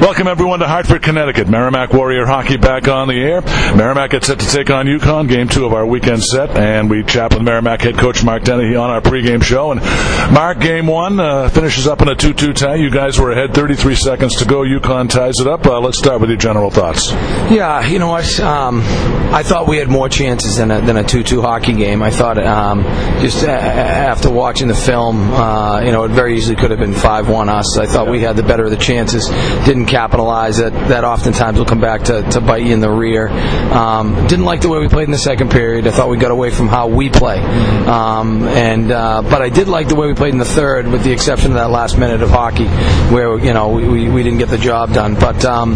Welcome everyone to Hartford, Connecticut. Merrimack Warrior Hockey back on the air. Merrimack gets set to take on UConn, game two of our weekend set, and we chat with Merrimack head coach Mark Dennehy on our pregame show. And Mark, game one uh, finishes up in a 2-2 tie. You guys were ahead, 33 seconds to go. UConn ties it up. Uh, let's start with your general thoughts. Yeah, you know what? Um, I thought we had more chances than a, than a 2-2 hockey game. I thought um, just after watching the film, uh, you know, it very easily could have been 5-1 us. I thought we had the better of the chances. Didn't capitalize. That that oftentimes will come back to, to bite you in the rear. Um, didn't like the way we played in the second period. I thought we got away from how we play. Um, and uh, but I did like the way we played in the third, with the exception of that last minute of hockey, where you know we, we, didn't get the job done. But um,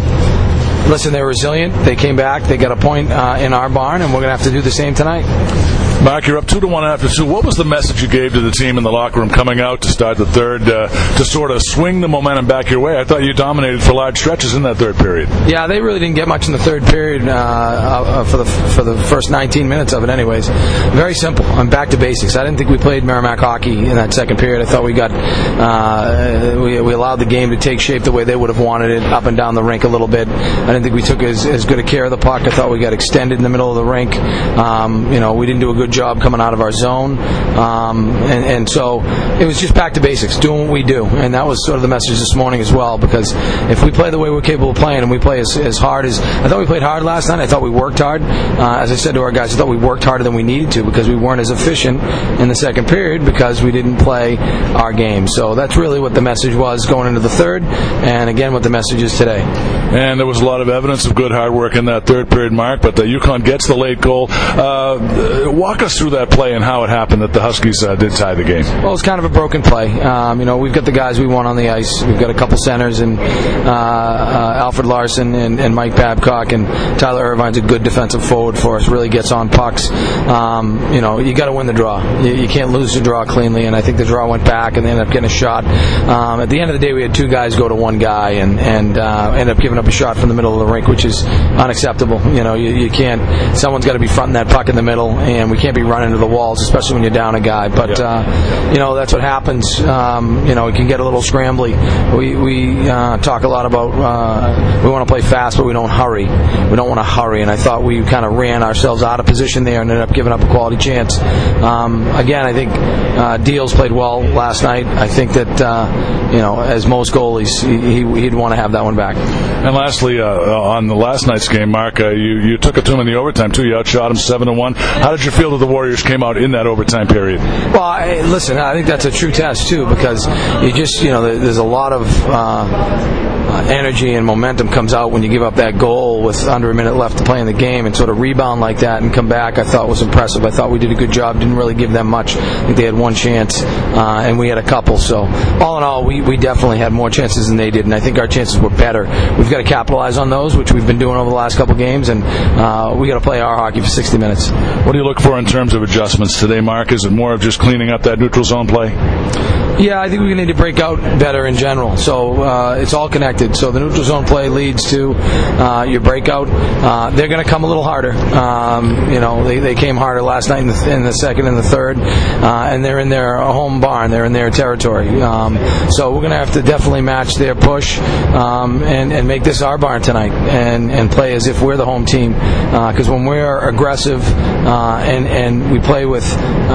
listen, they're resilient. They came back. They got a point uh, in our barn, and we're going to have to do the same tonight. Mark, you're up two to one after two. What was the message you gave to the team in the locker room coming out to start the third uh, to sort of swing the momentum back your way? I thought you dominated for large stretches in that third period. Yeah, they really didn't get much in the third period uh, uh, for the for the first 19 minutes of it. Anyways, very simple. I'm back to basics. I didn't think we played Merrimack hockey in that second period. I thought we got uh, we, we allowed the game to take shape the way they would have wanted it, up and down the rink a little bit. I didn't think we took as, as good a care of the puck. I thought we got extended in the middle of the rink. Um, you know, we didn't do a good job coming out of our zone, um, and, and, so it was just back to basics, doing what we do, and that was sort of the message this morning as well. Because if we play the way we're capable of playing, and we play as, as hard as I thought we played hard last night, I thought we worked hard. Uh, as I said to our guys, I thought we worked harder than we needed to because we weren't as efficient in the second period because we didn't play our game. So that's really what the message was going into the third, and again what the message is today. And there was a lot of evidence of good hard work in that third period, Mark. But the UConn gets the late goal. Uh, walk us through that play and how it happened that the Huskies uh, did tie the game. Well, it's kind of a broken play. Um, you know, we've got the guys we want on the ice. We've got a couple centers and uh, uh, Alfred Larsson and, and, Mike Babcock and Tyler Irvine's a good defensive forward for us. Really gets on pucks. Um, you know, you got to win the draw. You, you, can't lose the draw cleanly. And I think the draw went back and they ended up getting a shot. Um, at the end of the day, we had two guys go to one guy and and uh, ended up giving up a shot from the middle of the rink, which is unacceptable. You know, you, you can't. Someone's got to be fronting that puck in the middle, and we can't be running to the walls, especially when you're down a guy. But yeah. uh, you know, that's what happens. Um, you know, it can get a little scrambly. We we uh, talk a lot about uh, we want to play fast, but we don't hurry. We don't want to hurry, and I thought we kind of ran ourselves out of position there and ended up giving up a quality chance. Um, again, I think uh, Deals played well last night. I think that uh, you know, as most goalies, he, would want to have that one back. And lastly, uh, on the last night's game, Mark, uh, you you took it to him in the overtime too. You outshot him seven to one. How did you feel that the Warriors came out in that overtime period? Well, I, listen, I think that's a true test too because you just you know there's a lot of uh, energy and momentum comes out when you give up that goal with under a minute left to play in the game and sort of rebound like that and come back. I thought was impressive. I thought we did a good job. Didn't really give them much. I think they had one chance uh, and we had a couple. So all in all, we, we definitely had more chances than they did, and I think our chances were better. We've got to capitalize on those, which we've been doing over the last couple games, and uh, we got to play our hockey for 60 minutes. What do you look for in terms of adjustments today, Mark? Is it more of just cleaning up that neutral zone play? Yeah, I think we need to break out better in general. So uh, it's all connected. So the neutral zone play leads to uh, your breakout. Uh, they're going to come a little harder. Um, you know, they, they came harder last night in the, in the second and the third, uh, and they're in their home barn. They're in their territory. Um, so we're going to have to definitely match their push um, and, and make this our barn tonight and, and play as if we're the home team. Because uh, when we're aggressive uh, and, and we play with,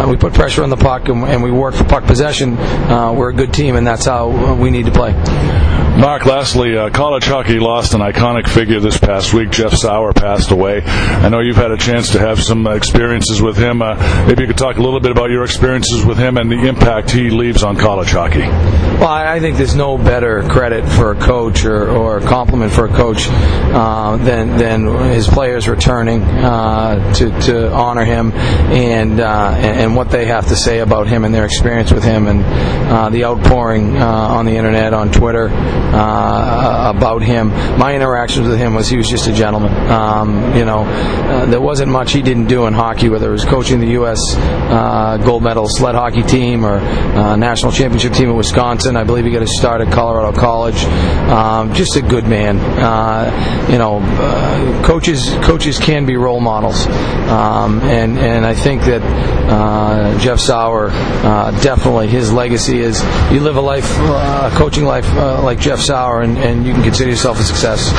we put pressure on the puck and, and we work for puck possession uh, we're a good team, and that's how we need to play. Mark, lastly, uh, college hockey lost an iconic figure this past week. Jeff Sauer passed away. I know you've had a chance to have some experiences with him. Uh, maybe you could talk a little bit about your experiences with him and the impact he leaves on college hockey. Well, I think there's no better credit for a coach or, or compliment for a coach uh, than, than his players returning uh, to, to honor him and, uh, and what they have to say about him and their experience with him and uh, the outpouring on the internet, on Twitter uh, about him. My interactions with him was he was just a gentleman. Um, you know, uh, there wasn't much he didn't do in hockey, whether it was coaching the U.S. Uh, gold medal sled hockey team or uh, national championship team in Wisconsin. I believe he got a start at Colorado College. Um, just a good man. Uh, you know, uh, coaches coaches can be role models, um, and and I think that Uh, Jeff Sauer uh, definitely his legacy is you live a life, uh, a coaching life like Jeff Sauer, and, and you can consider yourself a success.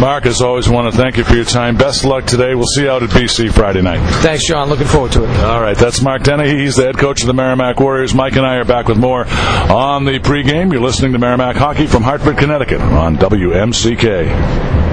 Mark, as always, want to thank you for your time. Best of luck today. We'll see you out at BC Friday night. Thanks, John. Looking forward to it. All right, that's Mark Dennehy. He's the head coach of the Merrimack Warriors. Mike and I are back with more on the pregame. You're listening to Merrimack Hockey from Hartford, Connecticut on WMCK.